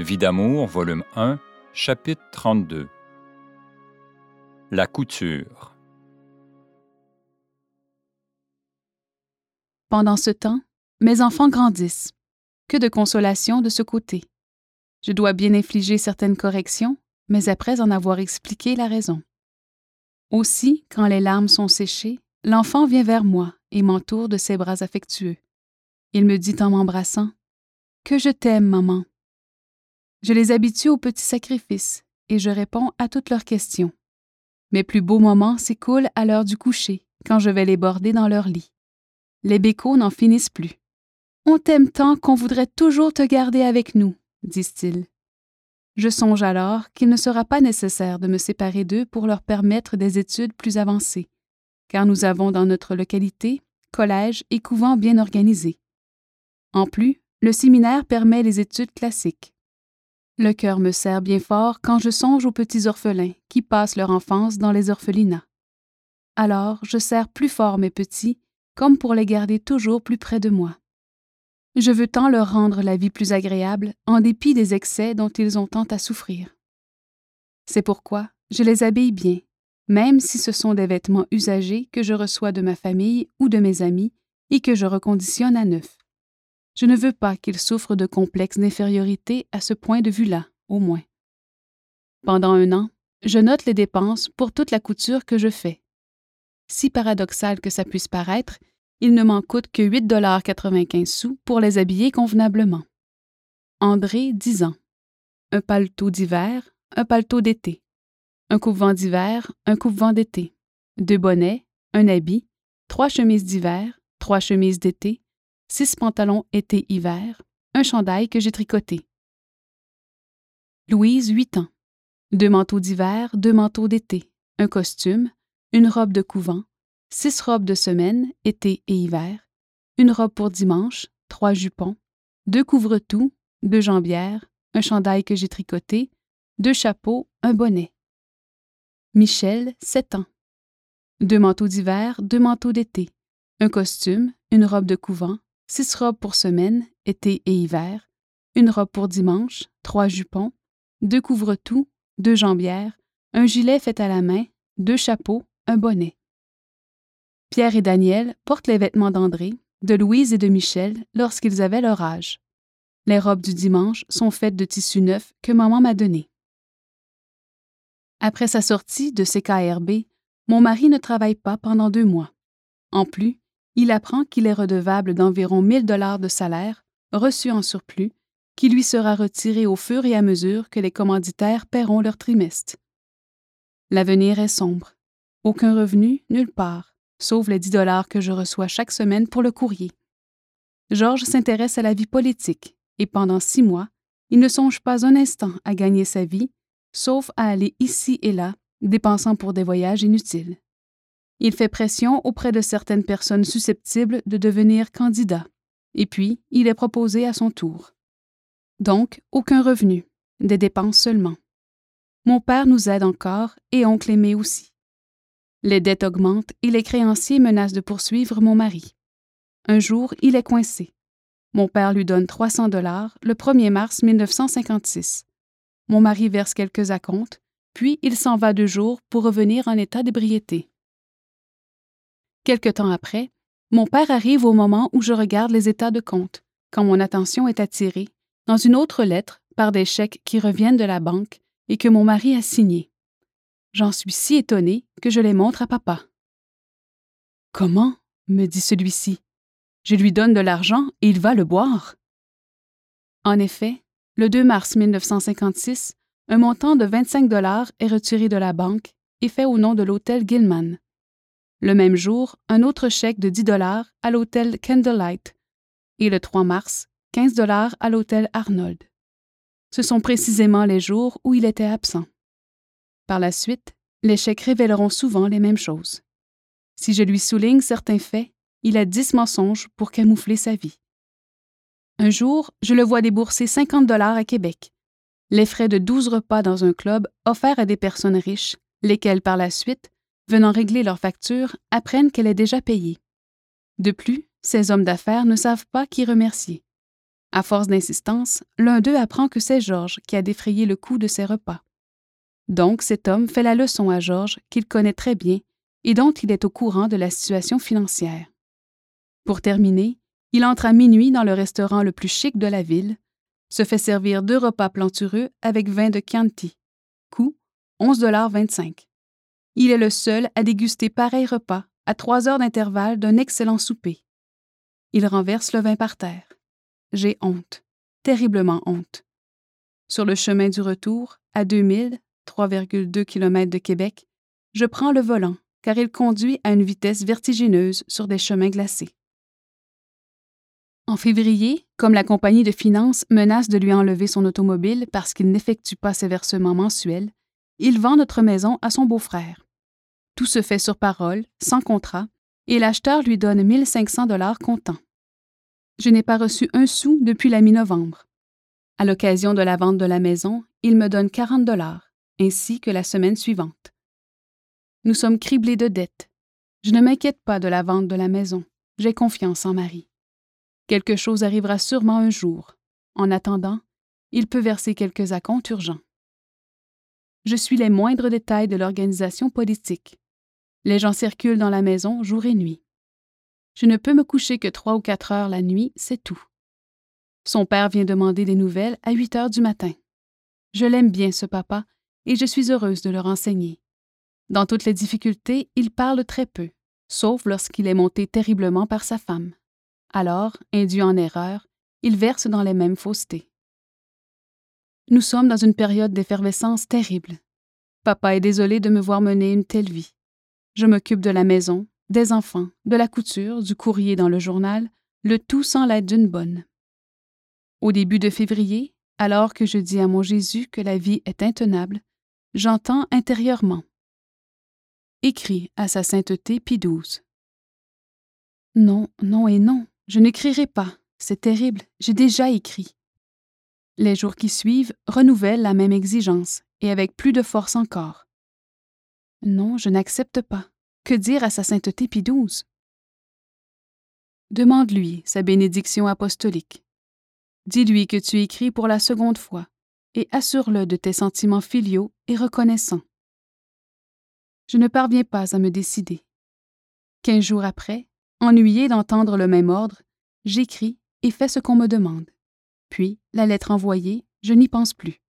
Vie d'amour, volume 1, chapitre 32. La couture. Pendant ce temps, mes enfants grandissent. Que de consolation de ce côté. Je dois bien infliger certaines corrections, mais après en avoir expliqué la raison. Aussi, quand les larmes sont séchées, l'enfant vient vers moi et m'entoure de ses bras affectueux. Il me dit en m'embrassant Que je t'aime, maman. Je les habitue aux petits sacrifices et je réponds à toutes leurs questions. Mes plus beaux moments s'écoulent à l'heure du coucher, quand je vais les border dans leur lit. Les bécots n'en finissent plus. On t'aime tant qu'on voudrait toujours te garder avec nous, disent-ils. Je songe alors qu'il ne sera pas nécessaire de me séparer d'eux pour leur permettre des études plus avancées, car nous avons dans notre localité collège et couvent bien organisés. En plus, le séminaire permet les études classiques. Le cœur me serre bien fort quand je songe aux petits orphelins qui passent leur enfance dans les orphelinats. Alors je serre plus fort mes petits, comme pour les garder toujours plus près de moi. Je veux tant leur rendre la vie plus agréable en dépit des excès dont ils ont tant à souffrir. C'est pourquoi je les habille bien, même si ce sont des vêtements usagés que je reçois de ma famille ou de mes amis et que je reconditionne à neuf. Je ne veux pas qu'ils souffrent de complexes d'infériorité à ce point de vue-là, au moins. Pendant un an, je note les dépenses pour toute la couture que je fais. Si paradoxal que ça puisse paraître, il ne m'en coûte que 8,95 sous pour les habiller convenablement. André, 10 ans. Un paletot d'hiver, un paletot d'été. Un coupe-vent d'hiver, un coupe-vent d'été. Deux bonnets, un habit, trois chemises d'hiver, trois chemises d'été, six pantalons été-hiver, un chandail que j'ai tricoté. Louise, 8 ans. Deux manteaux d'hiver, deux manteaux d'été, un costume, une robe de couvent, six robes de semaine, été et hiver, une robe pour dimanche, trois jupons, deux couvre-tout, deux jambières, un chandail que j'ai tricoté, deux chapeaux, un bonnet. Michel, 7 ans. Deux manteaux d'hiver, deux manteaux d'été, un costume, une robe de couvent, six robes pour semaine, été et hiver, une robe pour dimanche, trois jupons, deux couvre-tout, deux jambières, un gilet fait à la main, deux chapeaux, un bonnet. Pierre et Daniel portent les vêtements d'André, de Louise et de Michel lorsqu'ils avaient leur âge. Les robes du dimanche sont faites de tissu neuf que maman m'a donné. Après sa sortie de CKRB, mon mari ne travaille pas pendant deux mois. En plus, il apprend qu'il est redevable d'environ 1000 dollars de salaire, reçu en surplus, qui lui sera retiré au fur et à mesure que les commanditaires paieront leur trimestre. L'avenir est sombre. Aucun revenu, nulle part sauf les 10 dollars que je reçois chaque semaine pour le courrier. Georges s'intéresse à la vie politique et pendant six mois, il ne songe pas un instant à gagner sa vie, sauf à aller ici et là, dépensant pour des voyages inutiles. Il fait pression auprès de certaines personnes susceptibles de devenir candidats, et puis il est proposé à son tour. Donc, aucun revenu, des dépenses seulement. Mon père nous aide encore et oncle Aimé aussi. Les dettes augmentent et les créanciers menacent de poursuivre mon mari. Un jour, il est coincé. Mon père lui donne 300 dollars le 1er mars 1956. Mon mari verse quelques acomptes, puis il s'en va deux jours pour revenir en état d'ébriété. Quelque temps après, mon père arrive au moment où je regarde les états de compte, quand mon attention est attirée, dans une autre lettre, par des chèques qui reviennent de la banque et que mon mari a signés. J'en suis si étonnée que je les montre à papa. Comment? me dit celui-ci. Je lui donne de l'argent et il va le boire. En effet, le 2 mars 1956, un montant de 25 dollars est retiré de la banque et fait au nom de l'hôtel Gilman. Le même jour, un autre chèque de 10 dollars à l'hôtel Candlelight et le 3 mars, 15 dollars à l'hôtel Arnold. Ce sont précisément les jours où il était absent. Par la suite, les chèques révéleront souvent les mêmes choses. Si je lui souligne certains faits, il a dix mensonges pour camoufler sa vie. Un jour, je le vois débourser 50 dollars à Québec, les frais de 12 repas dans un club offerts à des personnes riches, lesquelles par la suite, venant régler leur facture, apprennent qu'elle est déjà payée. De plus, ces hommes d'affaires ne savent pas qui remercier. À force d'insistance, l'un d'eux apprend que c'est Georges qui a défrayé le coût de ses repas. Donc cet homme fait la leçon à Georges qu'il connaît très bien et dont il est au courant de la situation financière. Pour terminer, il entre à minuit dans le restaurant le plus chic de la ville, se fait servir deux repas plantureux avec vin de Chianti. Coût 11,25 Il est le seul à déguster pareil repas à trois heures d'intervalle d'un excellent souper. Il renverse le vin par terre. J'ai honte, terriblement honte. Sur le chemin du retour, à 2000, 3,2 km de Québec, je prends le volant car il conduit à une vitesse vertigineuse sur des chemins glacés. En février, comme la compagnie de finances menace de lui enlever son automobile parce qu'il n'effectue pas ses versements mensuels, il vend notre maison à son beau-frère. Tout se fait sur parole, sans contrat, et l'acheteur lui donne 1500 dollars comptant. Je n'ai pas reçu un sou depuis la mi-novembre. À l'occasion de la vente de la maison, il me donne 40 dollars, ainsi que la semaine suivante. Nous sommes criblés de dettes. Je ne m'inquiète pas de la vente de la maison. J'ai confiance en Marie. Quelque chose arrivera sûrement un jour. En attendant, il peut verser quelques acomptes urgents. Je suis les moindres détails de l'organisation politique. Les gens circulent dans la maison jour et nuit. Je ne peux me coucher que trois ou quatre heures la nuit, c'est tout. Son père vient demander des nouvelles à huit heures du matin. Je l'aime bien, ce papa, et je suis heureuse de le renseigner. Dans toutes les difficultés, il parle très peu, sauf lorsqu'il est monté terriblement par sa femme. Alors, induit en erreur, il verse dans les mêmes faussetés. Nous sommes dans une période d'effervescence terrible. Papa est désolé de me voir mener une telle vie. Je m'occupe de la maison, des enfants, de la couture, du courrier dans le journal, le tout sans l'aide d'une bonne. Au début de février, alors que je dis à mon Jésus que la vie est intenable, j'entends intérieurement écrit à sa sainteté Pie XII. Non, non et non, je n'écrirai pas. C'est terrible, j'ai déjà écrit. Les jours qui suivent renouvellent la même exigence, et avec plus de force encore. Non, je n'accepte pas. Que dire à sa sainteté Pie? Demande-lui sa bénédiction apostolique. Dis-lui que tu écris pour la seconde fois, et assure-le de tes sentiments filiaux et reconnaissants je ne parviens pas à me décider. Quinze jours après, ennuyé d'entendre le même ordre, j'écris et fais ce qu'on me demande. Puis, la lettre envoyée, je n'y pense plus.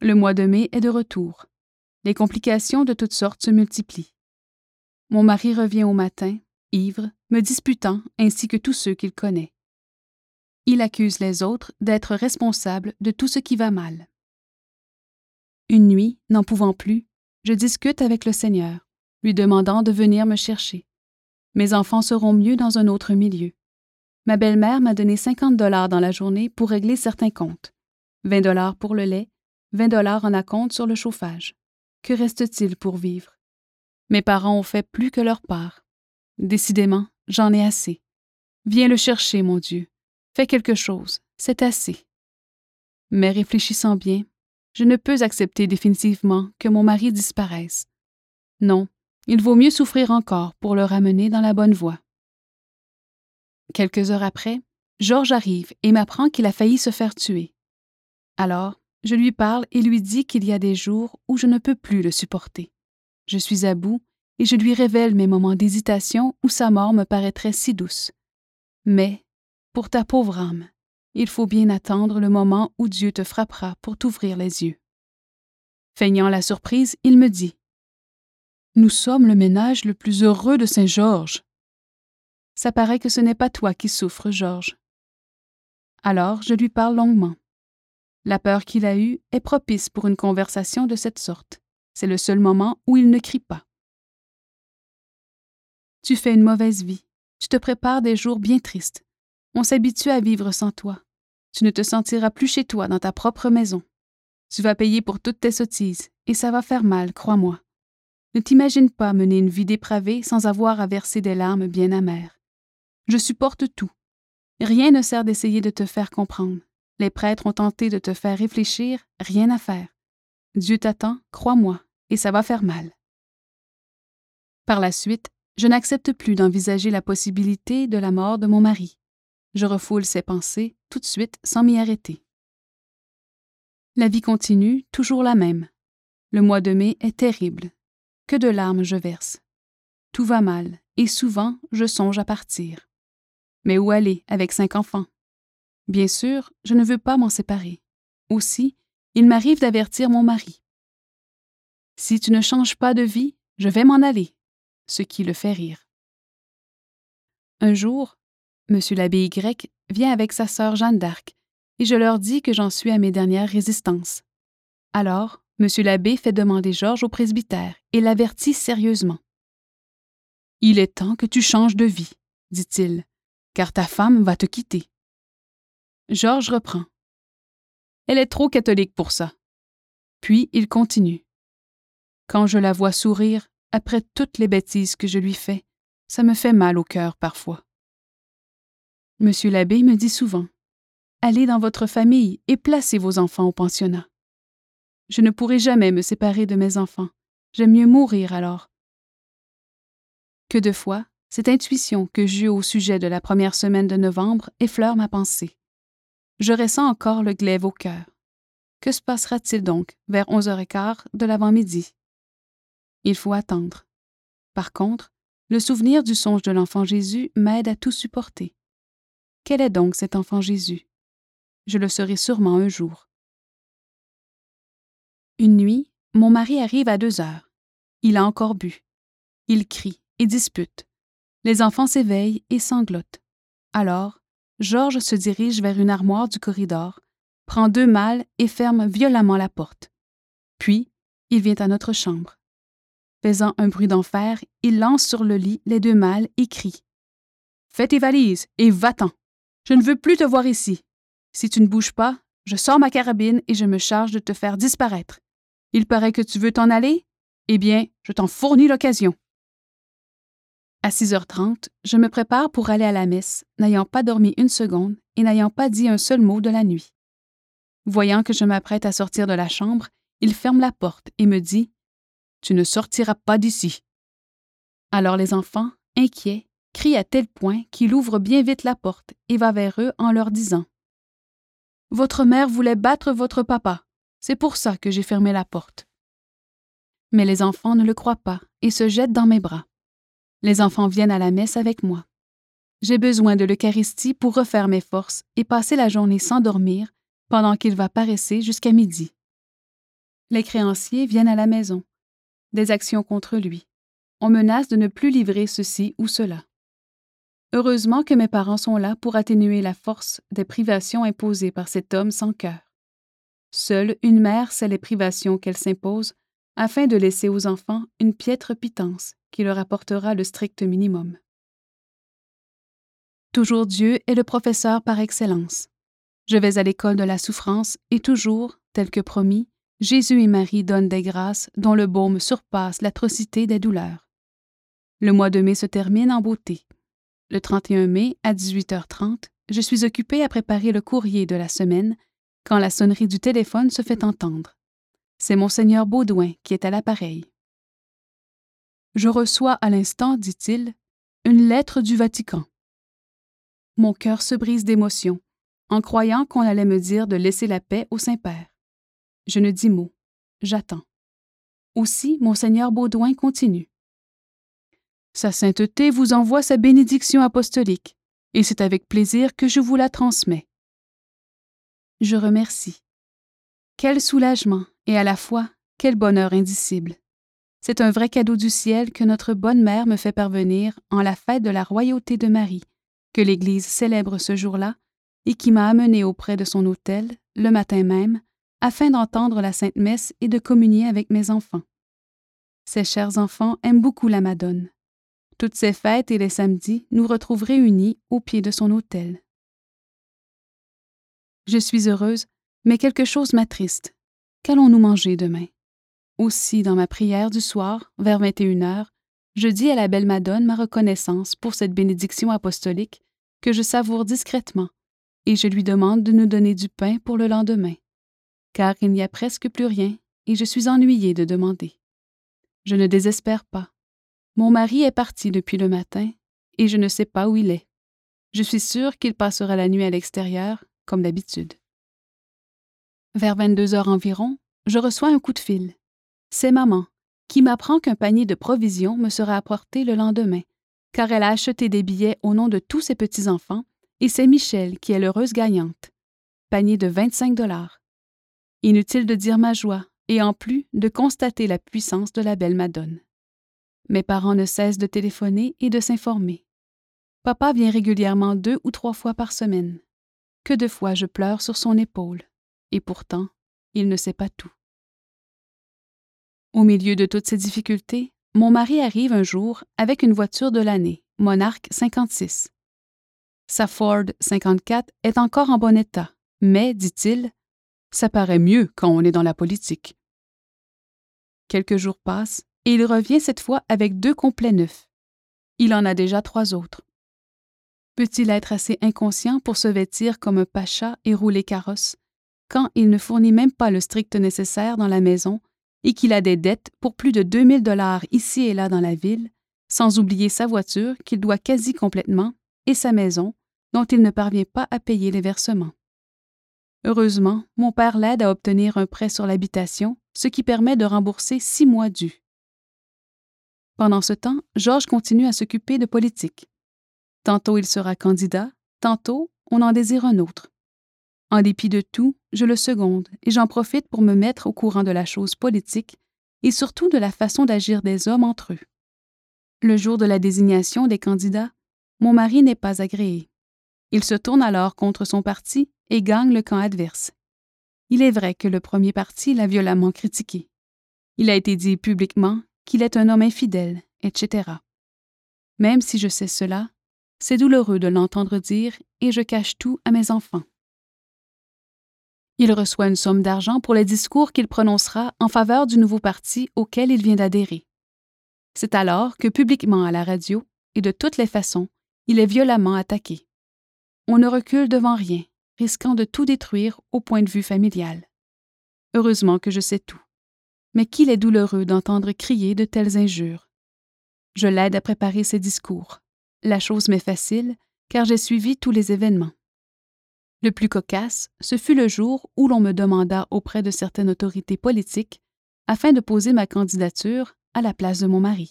Le mois de mai est de retour. Les complications de toutes sortes se multiplient. Mon mari revient au matin, ivre, me disputant ainsi que tous ceux qu'il connaît. Il accuse les autres d'être responsables de tout ce qui va mal. Une nuit, n'en pouvant plus, je discute avec le Seigneur, lui demandant de venir me chercher. Mes enfants seront mieux dans un autre milieu. Ma belle-mère m'a donné 50 dollars dans la journée pour régler certains comptes. 20 dollars pour le lait, 20 dollars en acompte sur le chauffage. Que reste-t-il pour vivre? Mes parents ont fait plus que leur part. Décidément, j'en ai assez. Viens le chercher, mon Dieu. Fais quelque chose, c'est assez. Mais réfléchissant bien, je ne peux accepter définitivement que mon mari disparaisse. Non, il vaut mieux souffrir encore pour le ramener dans la bonne voie. Quelques heures après, Georges arrive et m'apprend qu'il a failli se faire tuer. Alors, je lui parle et lui dis qu'il y a des jours où je ne peux plus le supporter. Je suis à bout et je lui révèle mes moments d'hésitation où sa mort me paraîtrait si douce. Mais, pour ta pauvre âme, il faut bien attendre le moment où Dieu te frappera pour t'ouvrir les yeux. Feignant la surprise, il me dit Nous sommes le ménage le plus heureux de Saint-Georges. Ça paraît que ce n'est pas toi qui souffres, Georges. Alors je lui parle longuement. La peur qu'il a eue est propice pour une conversation de cette sorte. C'est le seul moment où il ne crie pas. Tu fais une mauvaise vie. Tu te prépares des jours bien tristes. On s'habitue à vivre sans toi. Tu ne te sentiras plus chez toi dans ta propre maison. Tu vas payer pour toutes tes sottises, et ça va faire mal, crois-moi. Ne t'imagine pas mener une vie dépravée sans avoir à verser des larmes bien amères. Je supporte tout. Rien ne sert d'essayer de te faire comprendre. Les prêtres ont tenté de te faire réfléchir, rien à faire. Dieu t'attend, crois-moi, et ça va faire mal. Par la suite, je n'accepte plus d'envisager la possibilité de la mort de mon mari. Je refoule ces pensées tout de suite sans m'y arrêter. La vie continue, toujours la même. Le mois de mai est terrible. Que de larmes je verse. Tout va mal, et souvent je songe à partir. Mais où aller avec cinq enfants? Bien sûr, je ne veux pas m'en séparer. Aussi, il m'arrive d'avertir mon mari. Si tu ne changes pas de vie, je vais m'en aller, ce qui le fait rire. Un jour, M. l'abbé Y vient avec sa sœur Jeanne d'Arc, et je leur dis que j'en suis à mes dernières résistances. Alors, M. l'abbé fait demander Georges au presbytère et l'avertit sérieusement. Il est temps que tu changes de vie, dit-il, car ta femme va te quitter. Georges reprend. Elle est trop catholique pour ça. Puis il continue. Quand je la vois sourire, après toutes les bêtises que je lui fais, ça me fait mal au cœur parfois. Monsieur l'abbé me dit souvent Allez dans votre famille et placez vos enfants au pensionnat. Je ne pourrai jamais me séparer de mes enfants. J'aime mieux mourir alors. Que de fois, cette intuition que j'eus au sujet de la première semaine de novembre effleure ma pensée. Je ressens encore le glaive au cœur. Que se passera-t-il donc vers onze heures et quart de l'avant-midi? Il faut attendre. Par contre, le souvenir du songe de l'enfant Jésus m'aide à tout supporter. Quel est donc cet enfant Jésus? Je le serai sûrement un jour. Une nuit, mon mari arrive à deux heures. Il a encore bu. Il crie et dispute. Les enfants s'éveillent et sanglotent. Alors, Georges se dirige vers une armoire du corridor, prend deux malles et ferme violemment la porte. Puis, il vient à notre chambre. Faisant un bruit d'enfer, il lance sur le lit les deux malles et crie Fais tes valises et va-t'en. Je ne veux plus te voir ici. Si tu ne bouges pas, je sors ma carabine et je me charge de te faire disparaître. Il paraît que tu veux t'en aller? Eh bien, je t'en fournis l'occasion. À 6h30, je me prépare pour aller à la messe, n'ayant pas dormi une seconde et n'ayant pas dit un seul mot de la nuit. Voyant que je m'apprête à sortir de la chambre, il ferme la porte et me dit Tu ne sortiras pas d'ici. Alors les enfants, inquiets, crient à tel point qu'il ouvre bien vite la porte et va vers eux en leur disant Votre mère voulait battre votre papa. C'est pour ça que j'ai fermé la porte. Mais les enfants ne le croient pas et se jettent dans mes bras. Les enfants viennent à la messe avec moi. J'ai besoin de l'Eucharistie pour refaire mes forces et passer la journée sans dormir pendant qu'il va paresser jusqu'à midi. Les créanciers viennent à la maison. Des actions contre lui. On menace de ne plus livrer ceci ou cela. Heureusement que mes parents sont là pour atténuer la force des privations imposées par cet homme sans cœur. Seule une mère sait les privations qu'elle s'impose afin de laisser aux enfants une piètre pitance qui leur apportera le strict minimum. Toujours Dieu est le professeur par excellence. Je vais à l'école de la souffrance et toujours, tel que promis, Jésus et Marie donnent des grâces dont le baume surpasse l'atrocité des douleurs. Le mois de mai se termine en beauté. Le 31 mai, à 18h30, je suis occupée à préparer le courrier de la semaine quand la sonnerie du téléphone se fait entendre. C'est Monseigneur Baudouin qui est à l'appareil. Je reçois à l'instant, dit-il, une lettre du Vatican. Mon cœur se brise d'émotion, en croyant qu'on allait me dire de laisser la paix au Saint-Père. Je ne dis mot, j'attends. Aussi, Monseigneur Baudouin continue. Sa sainteté vous envoie sa bénédiction apostolique, et c'est avec plaisir que je vous la transmets. Je remercie. Quel soulagement et à la fois quel bonheur indicible. C'est un vrai cadeau du ciel que notre bonne mère me fait parvenir en la fête de la royauté de Marie, que l'Église célèbre ce jour-là, et qui m'a amené auprès de son autel, le matin même, afin d'entendre la Sainte Messe et de communier avec mes enfants. Ces chers enfants aiment beaucoup la Madone. Toutes ces fêtes et les samedis nous retrouvent réunis au pied de son autel. Je suis heureuse, mais quelque chose m'attriste. Qu'allons-nous manger demain? Aussi, dans ma prière du soir, vers 21 heures, je dis à la belle Madone ma reconnaissance pour cette bénédiction apostolique que je savoure discrètement, et je lui demande de nous donner du pain pour le lendemain, car il n'y a presque plus rien, et je suis ennuyée de demander. Je ne désespère pas. Mon mari est parti depuis le matin, et je ne sais pas où il est. Je suis sûre qu'il passera la nuit à l'extérieur, comme d'habitude. Vers 22 heures environ, je reçois un coup de fil. C'est maman, qui m'apprend qu'un panier de provisions me sera apporté le lendemain, car elle a acheté des billets au nom de tous ses petits-enfants, et c'est Michel qui est l'heureuse gagnante. Panier de 25 dollars. Inutile de dire ma joie, et en plus de constater la puissance de la belle Madone. Mes parents ne cessent de téléphoner et de s'informer. Papa vient régulièrement deux ou trois fois par semaine. Que de fois je pleure sur son épaule, et pourtant, il ne sait pas tout. Au milieu de toutes ces difficultés, mon mari arrive un jour avec une voiture de l'année, Monarch 56. Sa Ford 54 est encore en bon état, mais, dit-il, ça paraît mieux quand on est dans la politique. Quelques jours passent et il revient cette fois avec deux complets neufs. Il en a déjà trois autres. Peut-il être assez inconscient pour se vêtir comme un pacha et rouler carrosse, quand il ne fournit même pas le strict nécessaire dans la maison et qu'il a des dettes pour plus de 2000 dollars ici et là dans la ville, sans oublier sa voiture qu'il doit quasi complètement et sa maison dont il ne parvient pas à payer les versements. Heureusement, mon père l'aide à obtenir un prêt sur l'habitation, ce qui permet de rembourser six mois dus. Pendant ce temps, Georges continue à s'occuper de politique. Tantôt il sera candidat, tantôt on en désire un autre. En dépit de tout, je le seconde et j'en profite pour me mettre au courant de la chose politique et surtout de la façon d'agir des hommes entre eux. Le jour de la désignation des candidats, mon mari n'est pas agréé. Il se tourne alors contre son parti et gagne le camp adverse. Il est vrai que le premier parti l'a violemment critiqué. Il a été dit publiquement qu'il est un homme infidèle, etc. Même si je sais cela, c'est douloureux de l'entendre dire et je cache tout à mes enfants. Il reçoit une somme d'argent pour les discours qu'il prononcera en faveur du nouveau parti auquel il vient d'adhérer. C'est alors que publiquement à la radio, et de toutes les façons, il est violemment attaqué. On ne recule devant rien, risquant de tout détruire au point de vue familial. Heureusement que je sais tout. Mais qu'il est douloureux d'entendre crier de telles injures. Je l'aide à préparer ses discours. La chose m'est facile, car j'ai suivi tous les événements. Le plus cocasse, ce fut le jour où l'on me demanda auprès de certaines autorités politiques afin de poser ma candidature à la place de mon mari.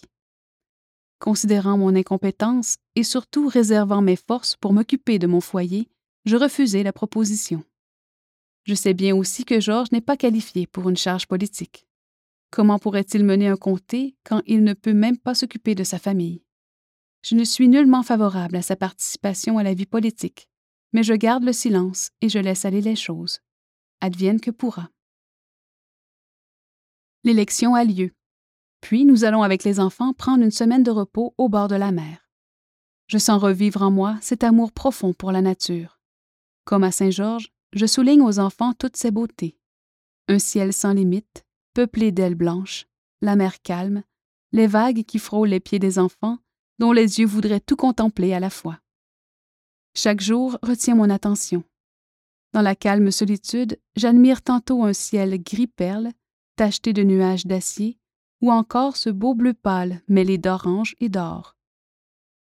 Considérant mon incompétence et surtout réservant mes forces pour m'occuper de mon foyer, je refusai la proposition. Je sais bien aussi que Georges n'est pas qualifié pour une charge politique. Comment pourrait-il mener un comté quand il ne peut même pas s'occuper de sa famille? Je ne suis nullement favorable à sa participation à la vie politique, mais je garde le silence et je laisse aller les choses. Advienne que pourra. L'élection a lieu. Puis nous allons avec les enfants prendre une semaine de repos au bord de la mer. Je sens revivre en moi cet amour profond pour la nature. Comme à Saint-Georges, je souligne aux enfants toutes ces beautés. Un ciel sans limite, peuplé d'ailes blanches, la mer calme, les vagues qui frôlent les pieds des enfants, dont les yeux voudraient tout contempler à la fois. Chaque jour retient mon attention. Dans la calme solitude, j'admire tantôt un ciel gris perle, tacheté de nuages d'acier, ou encore ce beau bleu pâle mêlé d'orange et d'or.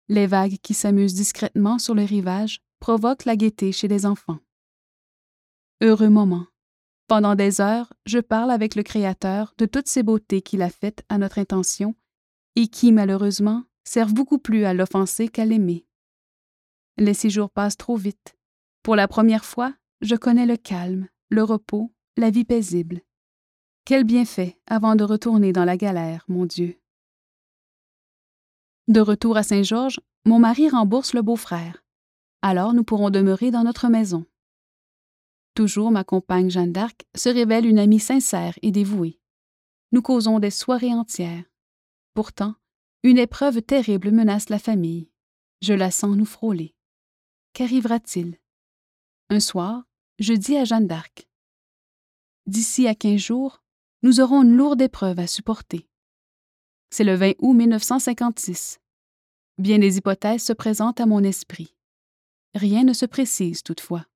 Les vagues qui s'amusent discrètement sur le rivage provoquent la gaieté chez les enfants. Heureux moment. Pendant des heures, je parle avec le Créateur de toutes ces beautés qu'il a faites à notre intention et qui, malheureusement, servent beaucoup plus à l'offenser qu'à l'aimer. Les six jours passent trop vite. Pour la première fois, je connais le calme, le repos, la vie paisible. Quel bienfait avant de retourner dans la galère, mon Dieu. De retour à Saint-Georges, mon mari rembourse le beau-frère. Alors nous pourrons demeurer dans notre maison. Toujours ma compagne Jeanne d'Arc se révèle une amie sincère et dévouée. Nous causons des soirées entières. Pourtant, une épreuve terrible menace la famille. Je la sens nous frôler. Qu'arrivera-t-il? Un soir, je dis à Jeanne d'Arc D'ici à quinze jours, nous aurons une lourde épreuve à supporter. C'est le 20 août 1956. Bien des hypothèses se présentent à mon esprit. Rien ne se précise toutefois.